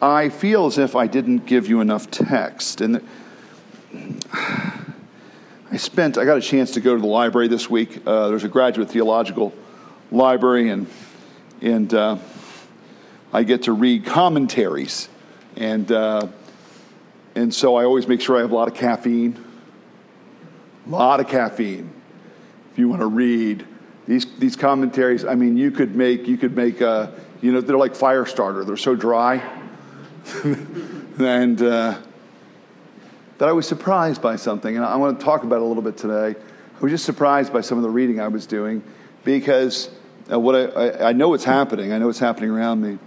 I feel as if I didn't give you enough text. And I spent, I got a chance to go to the library this week. Uh, there's a graduate theological library, and, and uh, I get to read commentaries. And, uh, and so I always make sure I have a lot of caffeine. A lot of caffeine. If you want to read these, these commentaries, I mean, you could make, you could make, uh, you know, they're like fire starter. They're so dry. and, uh, that I was surprised by something, and I want to talk about it a little bit today. I was just surprised by some of the reading I was doing because uh, what I, I, I, know what's happening. I know what's happening around me.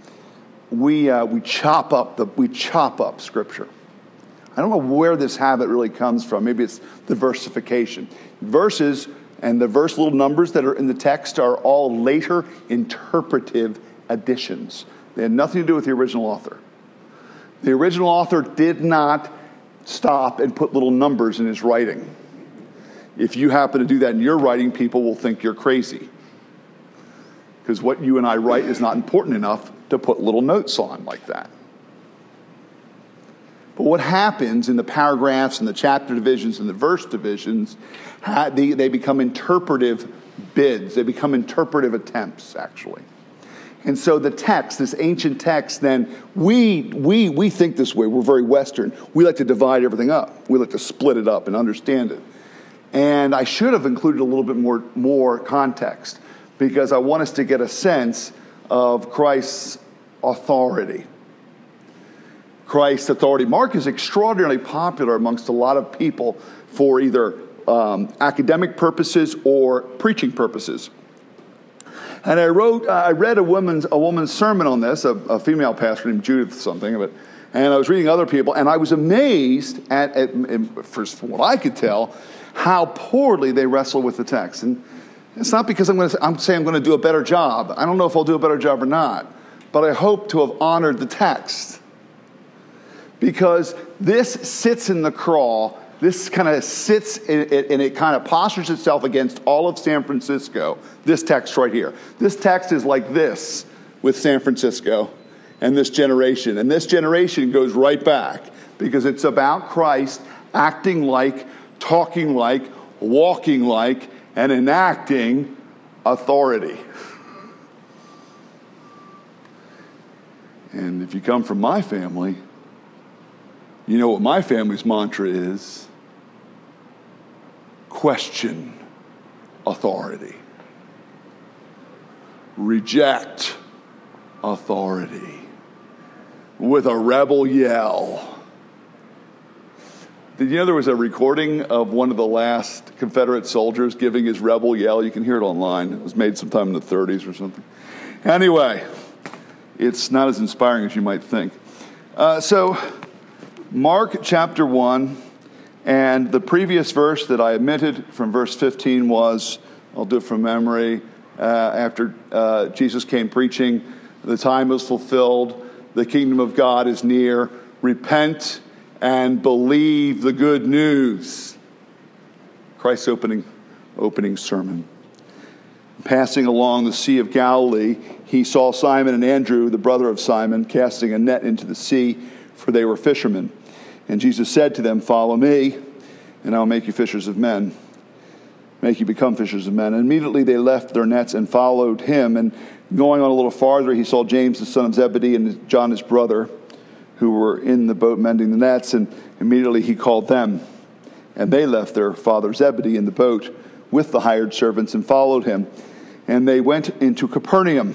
We, uh, we chop up the we chop up Scripture. I don't know where this habit really comes from. Maybe it's the versification. Verses and the verse little numbers that are in the text are all later interpretive additions. They had nothing to do with the original author. The original author did not stop and put little numbers in his writing. If you happen to do that in your writing, people will think you're crazy. Because what you and I write is not important enough to put little notes on like that. But what happens in the paragraphs and the chapter divisions and the verse divisions, they become interpretive bids. They become interpretive attempts, actually. And so the text, this ancient text, then we, we, we think this way. We're very Western. We like to divide everything up. We like to split it up and understand it. And I should have included a little bit more, more context because I want us to get a sense of Christ's authority. Christ's authority. Mark is extraordinarily popular amongst a lot of people for either um, academic purposes or preaching purposes. And I wrote, I read a woman's, a woman's sermon on this, a, a female pastor named Judith something, but, and I was reading other people, and I was amazed at, at, at first, from what I could tell, how poorly they wrestle with the text. And it's not because I'm going to, I'm saying I'm going to do a better job. I don't know if I'll do a better job or not, but I hope to have honored the text. Because this sits in the crawl this kind of sits and it kind of postures itself against all of San Francisco. This text right here. This text is like this with San Francisco and this generation. And this generation goes right back because it's about Christ acting like, talking like, walking like, and enacting authority. And if you come from my family, you know what my family's mantra is question authority, reject authority with a rebel yell. Did you know there was a recording of one of the last Confederate soldiers giving his rebel yell? You can hear it online. It was made sometime in the 30s or something. Anyway, it's not as inspiring as you might think. Uh, so, Mark chapter 1 and the previous verse that I omitted from verse 15 was I'll do it from memory. Uh, after uh, Jesus came preaching, the time is fulfilled, the kingdom of God is near. Repent and believe the good news. Christ's opening, opening sermon. Passing along the Sea of Galilee, he saw Simon and Andrew, the brother of Simon, casting a net into the sea, for they were fishermen. And Jesus said to them, Follow me, and I'll make you fishers of men, make you become fishers of men. And immediately they left their nets and followed him. And going on a little farther, he saw James, the son of Zebedee, and John, his brother, who were in the boat mending the nets. And immediately he called them. And they left their father Zebedee in the boat with the hired servants and followed him. And they went into Capernaum.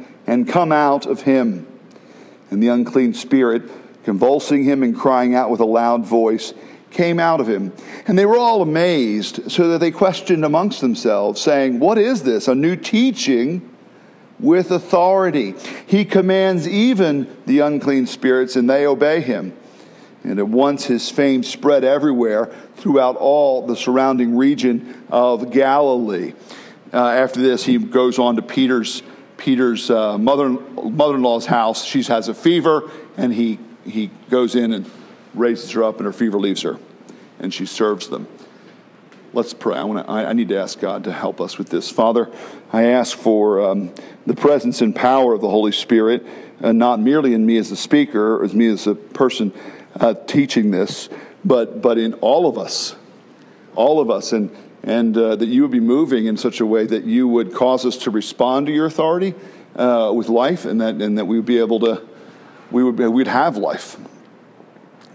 and come out of him. And the unclean spirit, convulsing him and crying out with a loud voice, came out of him. And they were all amazed, so that they questioned amongst themselves, saying, What is this? A new teaching with authority. He commands even the unclean spirits, and they obey him. And at once his fame spread everywhere throughout all the surrounding region of Galilee. Uh, after this, he goes on to Peter's, Peter's uh, mother, mother-in-law's house. She has a fever, and he, he goes in and raises her up, and her fever leaves her, and she serves them. Let's pray. I, wanna, I, I need to ask God to help us with this. Father, I ask for um, the presence and power of the Holy Spirit, uh, not merely in me as a speaker or as me as a person uh, teaching this, but, but in all of us, all of us, and, and uh, that you would be moving in such a way that you would cause us to respond to your authority uh, with life, and that, and that we would be able to, we would, be, we'd have life.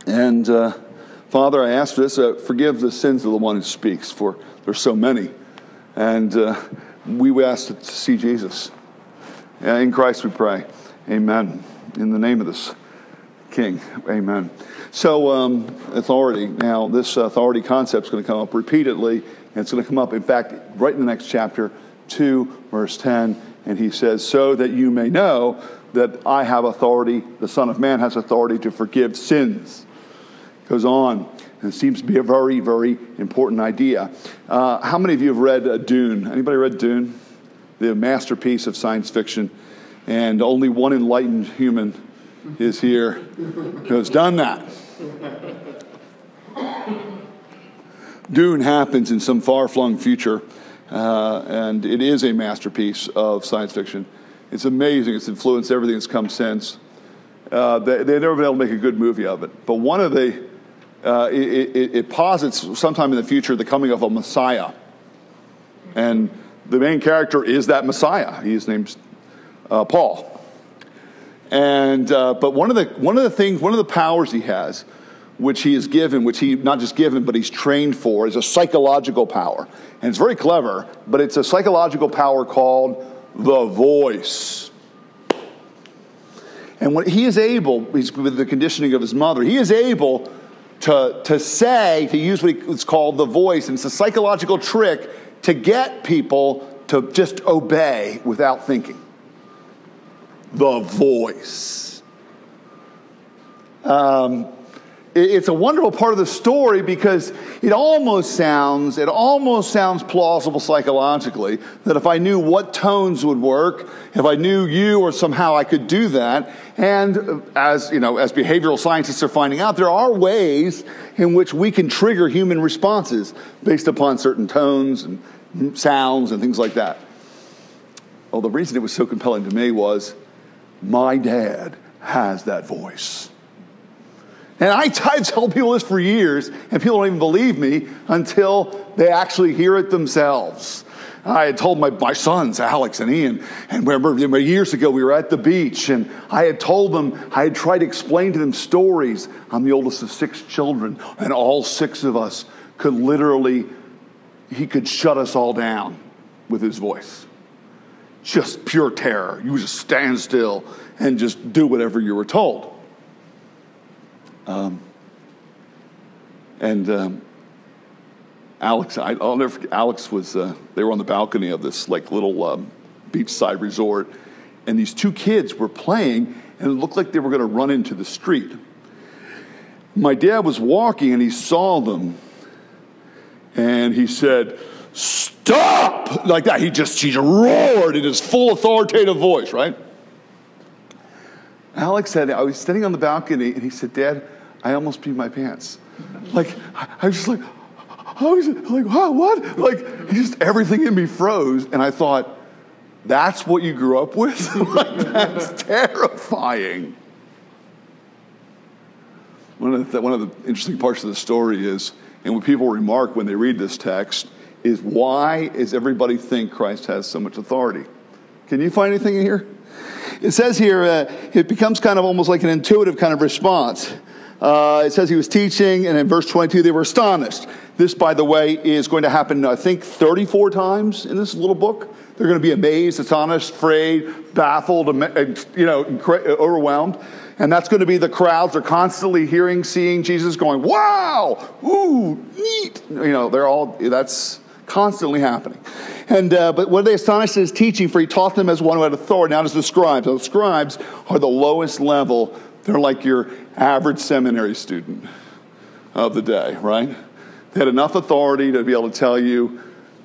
And uh, Father, I ask for this, uh, forgive the sins of the one who speaks, for there's so many. And uh, we ask to see Jesus. In Christ we pray. Amen. In the name of this King. Amen. So, um, authority. Now, this authority concept is going to come up repeatedly, and it's going to come up, in fact, right in the next chapter, 2, verse 10. And he says, So that you may know that I have authority, the Son of Man has authority to forgive sins. Goes on. And it seems to be a very, very important idea. Uh, how many of you have read uh, Dune? Anybody read Dune? The masterpiece of science fiction. And only one enlightened human is here who has done that. Dune happens in some far flung future, uh, and it is a masterpiece of science fiction. It's amazing. It's influenced everything that's come since. Uh, they, have never been able to make a good movie of it. But one of the, uh, it, it, it, posits sometime in the future the coming of a Messiah. And the main character is that Messiah. He's named uh, Paul. And, uh, but one of, the, one of the things, one of the powers he has, which he is given, which he not just given, but he's trained for, is a psychological power. And it's very clever, but it's a psychological power called the voice. And when he is able, with the conditioning of his mother, he is able to, to say, to use what's called the voice, and it's a psychological trick to get people to just obey without thinking the voice. Um, it's a wonderful part of the story because it almost sounds it almost sounds plausible psychologically that if i knew what tones would work if i knew you or somehow i could do that and as you know as behavioral scientists are finding out there are ways in which we can trigger human responses based upon certain tones and sounds and things like that well the reason it was so compelling to me was my dad has that voice. And I, I've told people this for years, and people don't even believe me until they actually hear it themselves. I had told my, my sons, Alex and Ian, and remember years ago we were at the beach, and I had told them, I had tried to explain to them stories. I'm the oldest of six children, and all six of us could literally, he could shut us all down with his voice just pure terror. You just stand still and just do whatever you were told. Um, and um, Alex, I, will never forget, Alex was, uh, they were on the balcony of this like little um, beachside resort, and these two kids were playing, and it looked like they were going to run into the street. My dad was walking, and he saw them, and he said, Stop! Like that. He just, he just roared in his full authoritative voice, right? Alex said, I was standing on the balcony and he said, Dad, I almost peed my pants. Like, I was just like, I was like, wow, what? Like, just everything in me froze. And I thought, that's what you grew up with? like, that's terrifying. One of, the, one of the interesting parts of the story is, and what people remark when they read this text, is why does everybody think Christ has so much authority? Can you find anything in here? It says here, uh, it becomes kind of almost like an intuitive kind of response. Uh, it says he was teaching, and in verse 22, they were astonished. This, by the way, is going to happen, I think, 34 times in this little book. They're going to be amazed, astonished, afraid, baffled, you know, overwhelmed. And that's going to be the crowds are constantly hearing, seeing Jesus going, wow, ooh, neat. You know, they're all, that's constantly happening. And uh, but what they astonished at his teaching, for he taught them as one who had authority. not as the scribes, the scribes are the lowest level. They're like your average seminary student of the day, right? They had enough authority to be able to tell you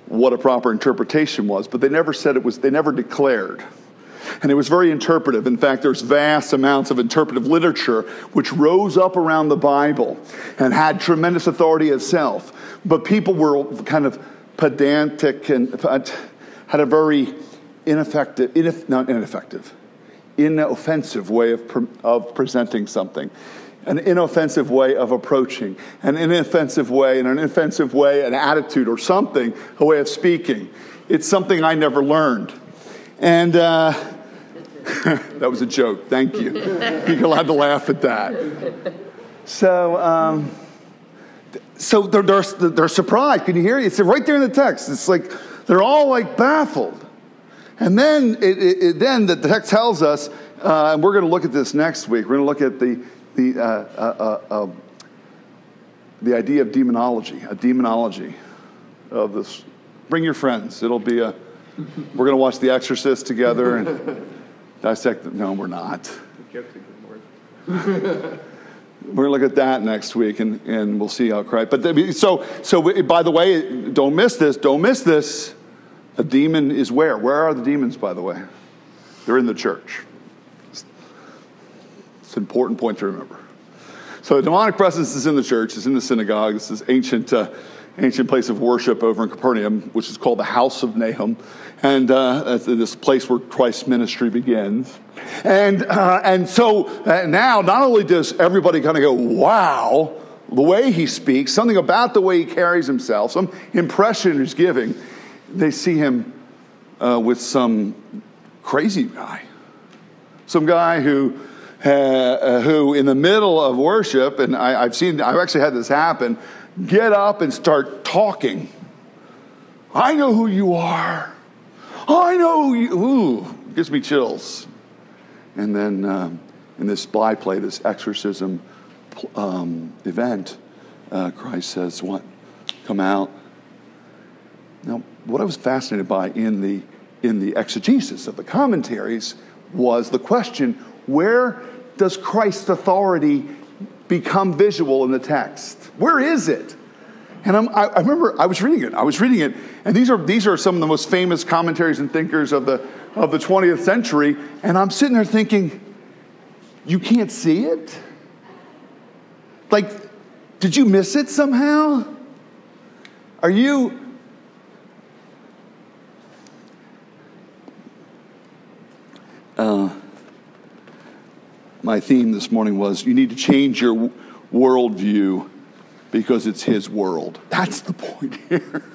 what a proper interpretation was, but they never said it was. They never declared. And it was very interpretive. In fact, there's vast amounts of interpretive literature which rose up around the Bible and had tremendous authority itself. But people were kind of pedantic and had a very ineffective, ineff, not ineffective, inoffensive way of, pre- of presenting something, an inoffensive way of approaching, an inoffensive way, and an inoffensive way, an attitude or something, a way of speaking. It's something I never learned. And uh, that was a joke. Thank you. You're allowed to laugh at that. So, um, so they're, they're, they're surprised. Can you hear it? It's right there in the text. It's like they're all like baffled. And then, it, it, it, then the text tells us, uh, and we're going to look at this next week. We're going to look at the, the, uh, uh, uh um, the idea of demonology, a demonology of this. Bring your friends. It'll be a, we're going to watch The Exorcist together and dissect. The, no, we're not. We're going to look at that next week, and, and we'll see how Christ. But so so by the way, don't miss this. Don't miss this. A demon is where? Where are the demons? By the way, they're in the church. It's an important point to remember. So the demonic presence is in the church. It's in the synagogue. It's this is ancient. Uh, ancient place of worship over in Capernaum, which is called the House of Nahum, and uh, this place where Christ's ministry begins. And uh, and so uh, now, not only does everybody kind of go, "Wow," the way he speaks, something about the way he carries himself, some impression he's giving, they see him uh, with some crazy guy, some guy who. Uh, who in the middle of worship, and I, I've seen, I've actually had this happen get up and start talking. I know who you are. I know who you. Ooh, gives me chills. And then um, in this byplay, this exorcism um, event, uh, Christ says, "What? Come out." Now, what I was fascinated by in the in the exegesis of the commentaries was the question: Where does Christ's authority become visual in the text? Where is it? And I, I remember I was reading it. I was reading it, and these are these are some of the most famous commentaries and thinkers of the of the 20th century. And I'm sitting there thinking, you can't see it. Like, did you miss it somehow? Are you? My theme this morning was you need to change your worldview because it's his world. That's the point here.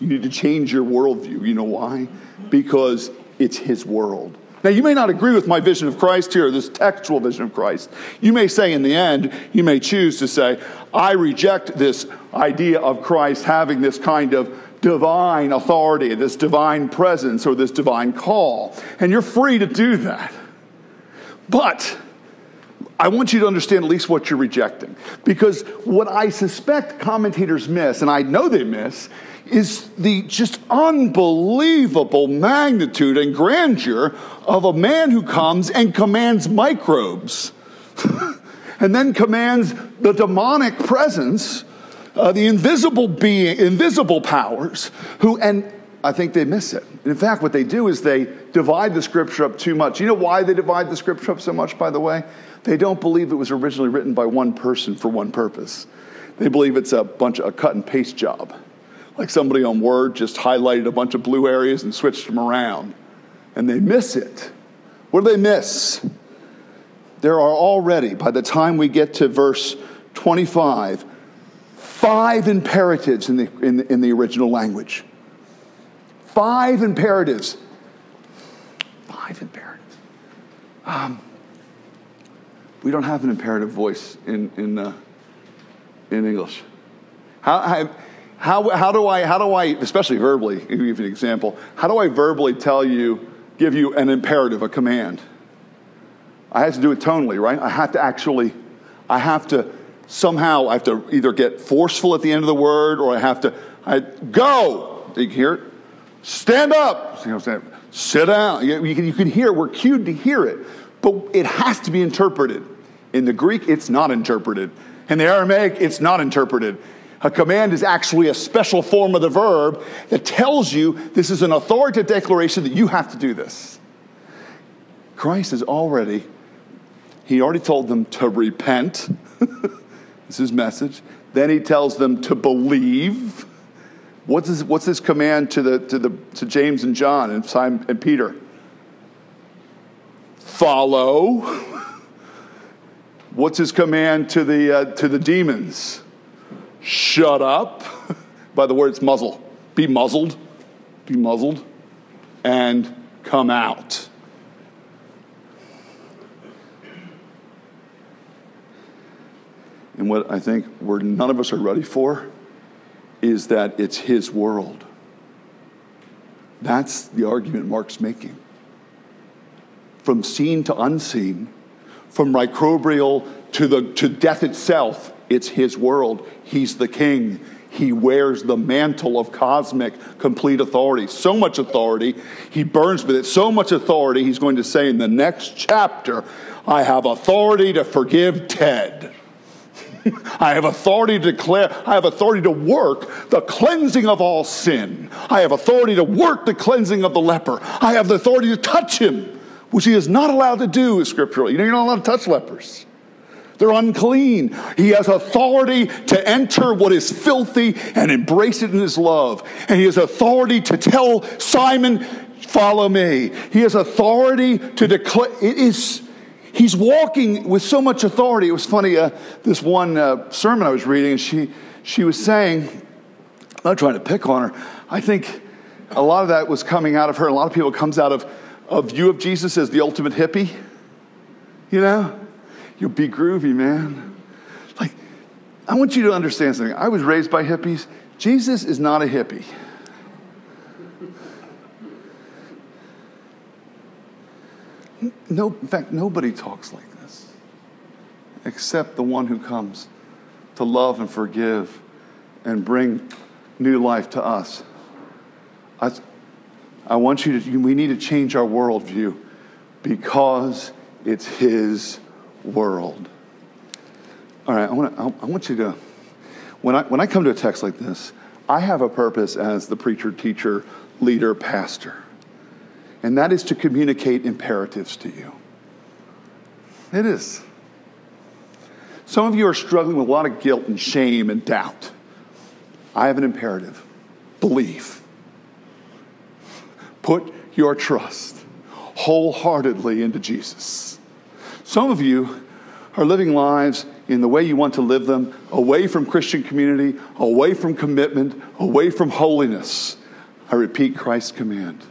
You need to change your worldview. You know why? Because it's his world. Now, you may not agree with my vision of Christ here, this textual vision of Christ. You may say in the end, you may choose to say, I reject this idea of Christ having this kind of divine authority, this divine presence, or this divine call. And you're free to do that. But I want you to understand at least what you're rejecting. Because what I suspect commentators miss, and I know they miss, is the just unbelievable magnitude and grandeur of a man who comes and commands microbes and then commands the demonic presence, uh, the invisible being, invisible powers, who, and I think they miss it. in fact, what they do is they divide the scripture up too much. You know why they divide the scripture up so much, by the way? They don't believe it was originally written by one person for one purpose. They believe it's a bunch of a cut and paste job. Like somebody on Word just highlighted a bunch of blue areas and switched them around. And they miss it. What do they miss? There are already, by the time we get to verse 25, five imperatives in the, in the, in the original language. Five imperatives. Five imperatives. Um, we don't have an imperative voice in, in, uh, in English. How, how, how, do I, how do I, especially verbally, give you an example, how do I verbally tell you, give you an imperative, a command? I have to do it tonally, right? I have to actually, I have to somehow, I have to either get forceful at the end of the word or I have to, I, go. You can hear it. Stand up. You know what I'm saying? Sit down. You can, you can hear it. We're cued to hear it. But it has to be interpreted. In the Greek, it's not interpreted. In the Aramaic, it's not interpreted. A command is actually a special form of the verb that tells you this is an authoritative declaration that you have to do this. Christ has already, he already told them to repent. this is his message. Then he tells them to believe. What's his, what's his command to, the, to, the, to James and John and Simon and Peter? Follow. What's his command to the, uh, to the demons? Shut up. By the word, it's muzzle. Be muzzled. Be muzzled. And come out. And what I think we're, none of us are ready for is that it's his world. That's the argument Mark's making. From seen to unseen, from microbial to, the, to death itself, it's his world. He's the king. He wears the mantle of cosmic complete authority. So much authority, he burns with it. So much authority, he's going to say in the next chapter, I have authority to forgive Ted. I have authority to declare, I have authority to work the cleansing of all sin. I have authority to work the cleansing of the leper. I have the authority to touch him which he is not allowed to do is scripturally. You know, you're not allowed to touch lepers. They're unclean. He has authority to enter what is filthy and embrace it in his love. And he has authority to tell Simon, follow me. He has authority to declare. It is, he's walking with so much authority. It was funny, uh, this one uh, sermon I was reading, and she, she was saying, I'm not trying to pick on her. I think a lot of that was coming out of her. A lot of people comes out of a view of Jesus as the ultimate hippie. You know, you'll be groovy, man. Like, I want you to understand something. I was raised by hippies. Jesus is not a hippie. No, in fact, nobody talks like this except the one who comes to love and forgive and bring new life to us. I, I want you to, we need to change our worldview because it's His world. All right, I want, to, I want you to, when I, when I come to a text like this, I have a purpose as the preacher, teacher, leader, pastor, and that is to communicate imperatives to you. It is. Some of you are struggling with a lot of guilt and shame and doubt. I have an imperative believe. Put your trust wholeheartedly into Jesus. Some of you are living lives in the way you want to live them, away from Christian community, away from commitment, away from holiness. I repeat Christ's command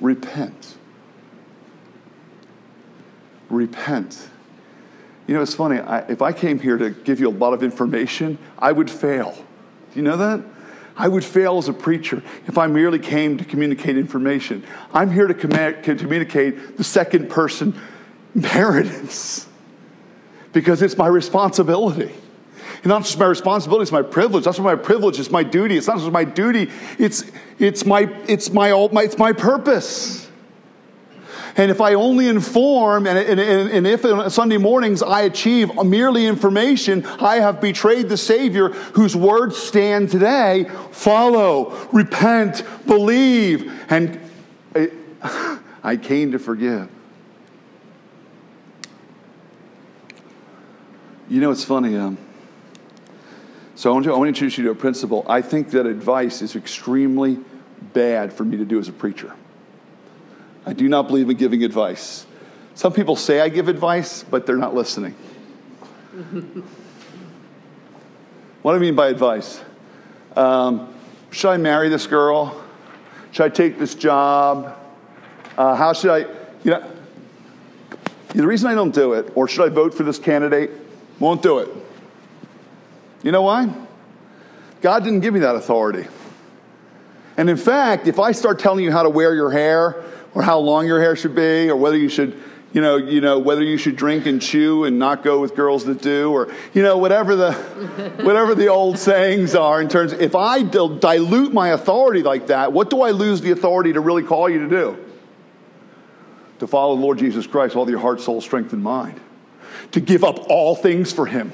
repent. Repent. You know, it's funny. I, if I came here to give you a lot of information, I would fail. Do you know that? I would fail as a preacher if I merely came to communicate information. I'm here to, com- communicate the second person narratives because it's my responsibility. And not just my responsibility, it's my privilege. That's my privilege is my duty. It's not just my duty, it's, it's, my, it's, my, it's my purpose. And if I only inform, and, and, and if on Sunday mornings I achieve merely information, I have betrayed the Savior whose words stand today follow, repent, believe. And I, I came to forgive. You know, it's funny. Um, so I want, to, I want to introduce you to a principle. I think that advice is extremely bad for me to do as a preacher. I do not believe in giving advice. Some people say I give advice, but they're not listening. what do I mean by advice? Um, should I marry this girl? Should I take this job? Uh, how should I, you know, the reason I don't do it, or should I vote for this candidate? Won't do it. You know why? God didn't give me that authority. And in fact, if I start telling you how to wear your hair, or how long your hair should be, or whether you should, you know, you know whether you should drink and chew and not go with girls that do, or you know whatever the whatever the old sayings are in terms. If I dilute my authority like that, what do I lose the authority to really call you to do? To follow the Lord Jesus Christ, all your heart, soul, strength, and mind. To give up all things for Him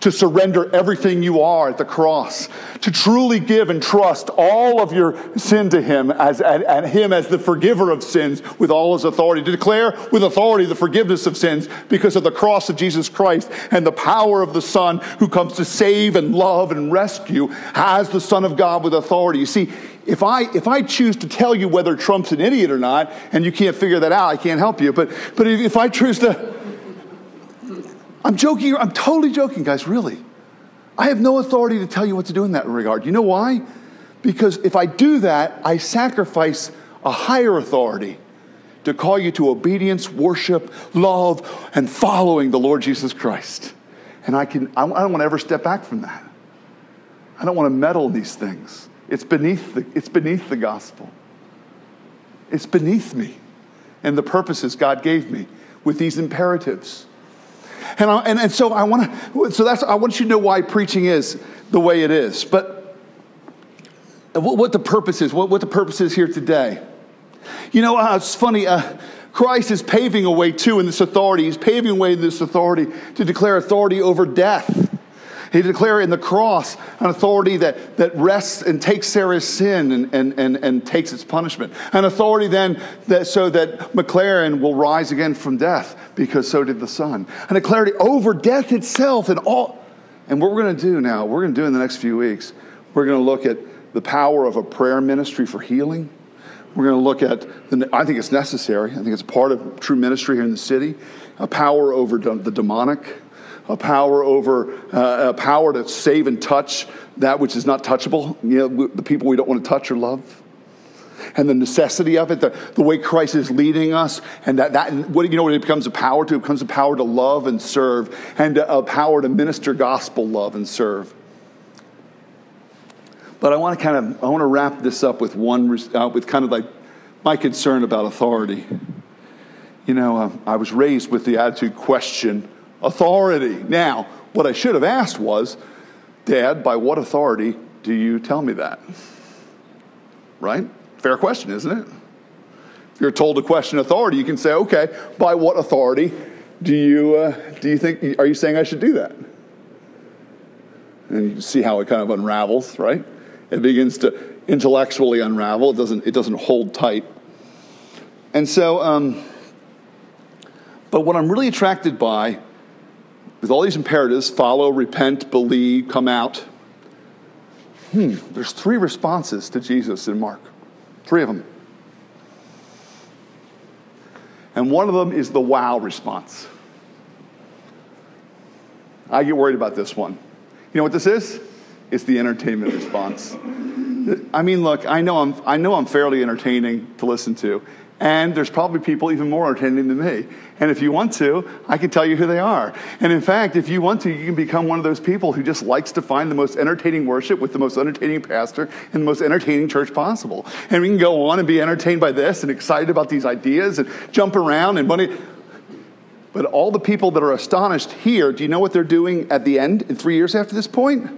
to surrender everything you are at the cross, to truly give and trust all of your sin to Him as, and, and, Him as the forgiver of sins with all His authority, to declare with authority the forgiveness of sins because of the cross of Jesus Christ and the power of the Son who comes to save and love and rescue as the Son of God with authority. You see, if I, if I choose to tell you whether Trump's an idiot or not, and you can't figure that out, I can't help you. But, but if I choose to, I'm joking. I'm totally joking, guys, really. I have no authority to tell you what to do in that regard. You know why? Because if I do that, I sacrifice a higher authority to call you to obedience, worship, love, and following the Lord Jesus Christ. And I, can, I don't want to ever step back from that. I don't want to meddle in these things. It's beneath the, it's beneath the gospel. It's beneath me and the purposes God gave me with these imperatives. And, I, and, and so I want to, so that's, I want you to know why preaching is the way it is. But what, what the purpose is, what, what the purpose is here today. You know, uh, it's funny, uh, Christ is paving a way too in this authority. He's paving a way in this authority to declare authority over death. He declared in the cross an authority that, that rests and takes Sarah's sin and, and, and, and takes its punishment. An authority then that, so that McLaren will rise again from death because so did the Son. An authority over death itself and all. And what we're going to do now, we're going to do in the next few weeks, we're going to look at the power of a prayer ministry for healing. We're going to look at, the, I think it's necessary. I think it's part of true ministry here in the city. A power over the demonic a power over uh, a power to save and touch that which is not touchable, you know, the people we don't want to touch or love. And the necessity of it, the, the way Christ is leading us, and that, that what you know what it becomes a power to? It becomes a power to love and serve, and a, a power to minister gospel love and serve. But I want to kind of I want to wrap this up with one uh, with kind of like my concern about authority. You know, uh, I was raised with the attitude question authority. Now, what I should have asked was, Dad, by what authority do you tell me that? Right? Fair question, isn't it? If you're told to question authority, you can say, okay, by what authority do you, uh, do you think, are you saying I should do that? And you see how it kind of unravels, right? It begins to intellectually unravel. It doesn't, it doesn't hold tight. And so, um, but what I'm really attracted by with all these imperatives follow, repent, believe, come out. Hmm, there's three responses to Jesus in Mark. Three of them. And one of them is the wow response. I get worried about this one. You know what this is? It's the entertainment response. I mean, look, I know I'm, I know I'm fairly entertaining to listen to, and there's probably people even more entertaining than me. And if you want to, I can tell you who they are. And in fact, if you want to, you can become one of those people who just likes to find the most entertaining worship with the most entertaining pastor and the most entertaining church possible. And we can go on and be entertained by this and excited about these ideas and jump around and money. But all the people that are astonished here, do you know what they're doing at the end in three years after this point?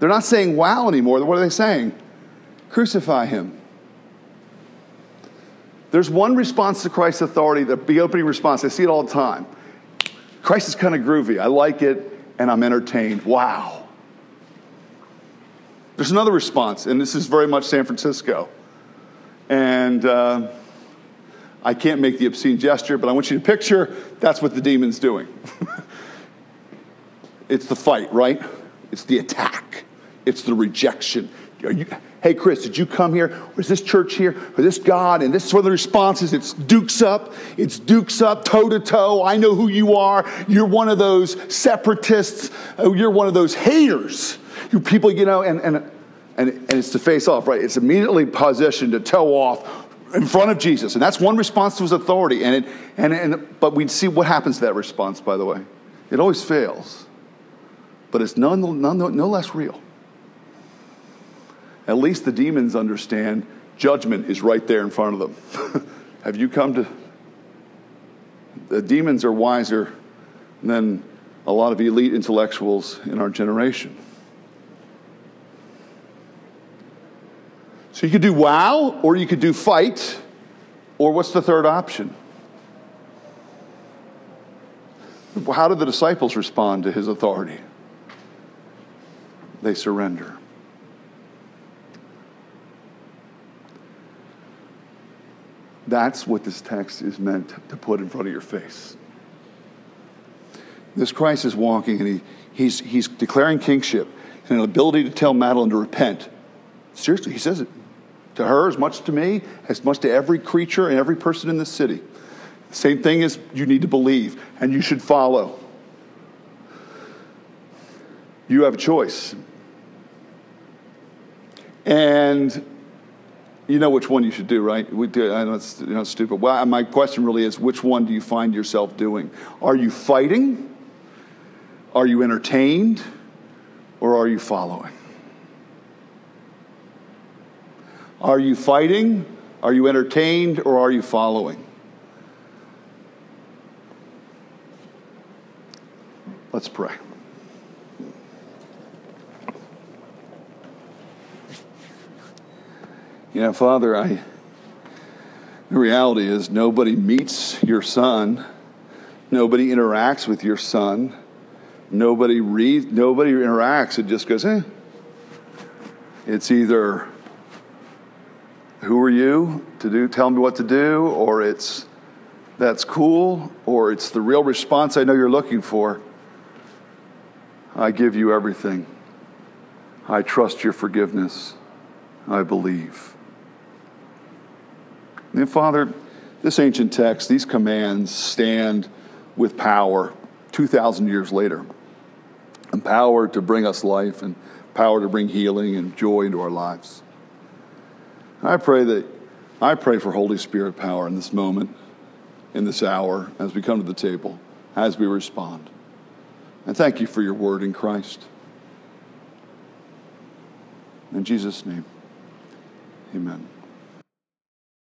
They're not saying wow anymore. What are they saying? Crucify him. There's one response to Christ's authority, the opening response. I see it all the time. Christ is kind of groovy. I like it, and I'm entertained. Wow. There's another response, and this is very much San Francisco. And uh, I can't make the obscene gesture, but I want you to picture that's what the demon's doing. it's the fight, right? It's the attack, it's the rejection. You, Hey, Chris, did you come here? Or is this church here? Or this God? And this is one of the responses. It's dukes up. It's dukes up, toe to toe. I know who you are. You're one of those separatists. Oh, you're one of those haters. You people, you know, and, and, and, and it's to face off, right? It's immediately positioned to toe off in front of Jesus. And that's one response to his authority. And, it, and, and, but we see what happens to that response, by the way. It always fails, but it's none, none, no less real. At least the demons understand judgment is right there in front of them. have you come to the demons are wiser than a lot of elite intellectuals in our generation. So you could do wow, or you could do fight, or what's the third option? How did the disciples respond to his authority? They surrender. That's what this text is meant to put in front of your face. This Christ is walking and he, he's, he's declaring kingship and an ability to tell Madeline to repent. Seriously, he says it to her as much to me, as much to every creature and every person in the city. Same thing as you need to believe and you should follow. You have a choice. And you know which one you should do, right? We do, I know it's, you know, stupid. Well, my question really is which one do you find yourself doing? Are you fighting? Are you entertained? Or are you following? Are you fighting? Are you entertained? Or are you following? Let's pray. You know, Father, I the reality is nobody meets your son, nobody interacts with your son, nobody reads, nobody interacts. It just goes, eh. It's either who are you to do tell me what to do, or it's that's cool, or it's the real response I know you're looking for. I give you everything. I trust your forgiveness. I believe. And Father, this ancient text, these commands stand with power 2,000 years later. And power to bring us life and power to bring healing and joy into our lives. I pray that I pray for Holy Spirit power in this moment, in this hour, as we come to the table, as we respond. And thank you for your word in Christ. In Jesus' name, amen.